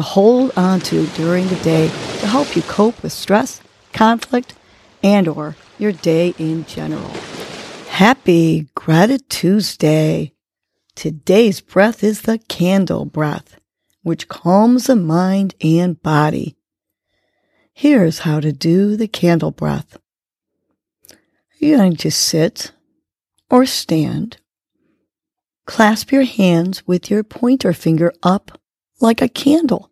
to hold on to during the day to help you cope with stress, conflict, and or your day in general. Happy Gratitude Tuesday. Today's breath is the candle breath, which calms the mind and body. Here's how to do the candle breath. You're going to sit or stand. Clasp your hands with your pointer finger up like a candle.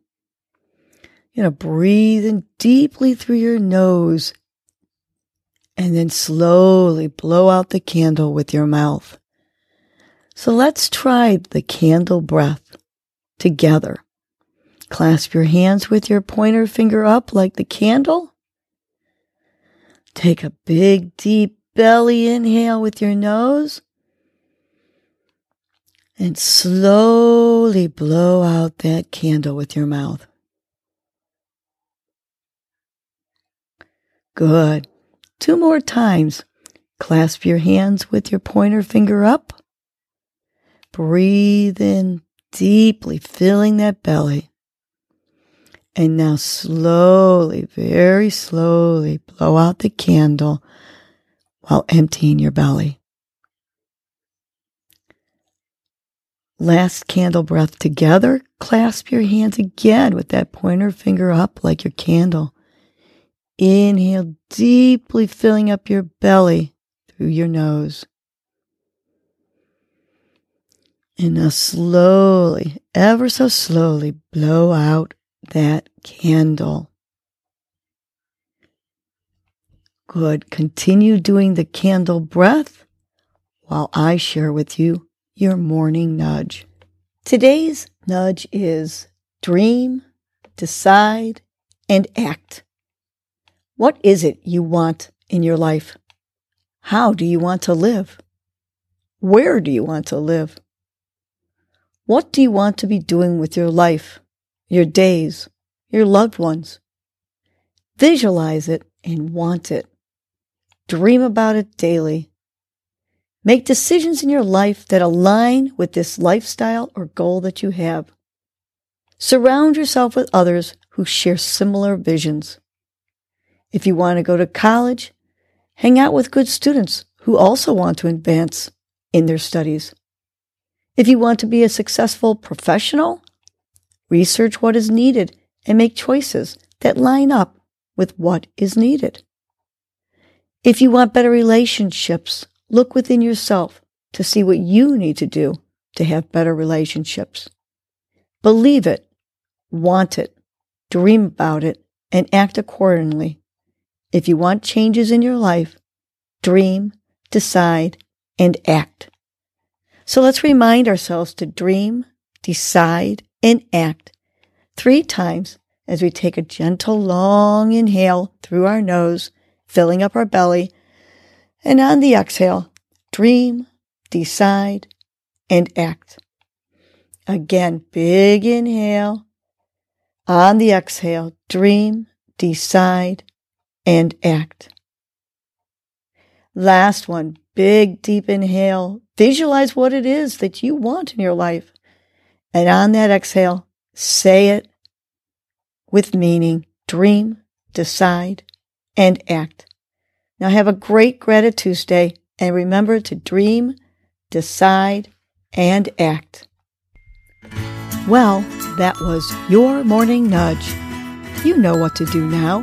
You know, breathe in deeply through your nose and then slowly blow out the candle with your mouth. So let's try the candle breath together. Clasp your hands with your pointer finger up like the candle. Take a big, deep belly inhale with your nose and slowly blow out that candle with your mouth. Good. Two more times. Clasp your hands with your pointer finger up. Breathe in deeply, filling that belly. And now slowly, very slowly blow out the candle while emptying your belly. Last candle breath together. Clasp your hands again with that pointer finger up like your candle. Inhale deeply, filling up your belly through your nose. And now slowly, ever so slowly, blow out that candle. Good. Continue doing the candle breath while I share with you your morning nudge. Today's nudge is dream, decide, and act. What is it you want in your life? How do you want to live? Where do you want to live? What do you want to be doing with your life, your days, your loved ones? Visualize it and want it. Dream about it daily. Make decisions in your life that align with this lifestyle or goal that you have. Surround yourself with others who share similar visions. If you want to go to college, hang out with good students who also want to advance in their studies. If you want to be a successful professional, research what is needed and make choices that line up with what is needed. If you want better relationships Look within yourself to see what you need to do to have better relationships. Believe it, want it, dream about it, and act accordingly. If you want changes in your life, dream, decide, and act. So let's remind ourselves to dream, decide, and act three times as we take a gentle, long inhale through our nose, filling up our belly and on the exhale, dream, decide, and act. Again, big inhale. On the exhale, dream, decide, and act. Last one, big deep inhale. Visualize what it is that you want in your life. And on that exhale, say it with meaning. Dream, decide, and act. Now have a great Gratitude Tuesday and remember to dream, decide, and act. Well, that was your morning nudge. You know what to do now.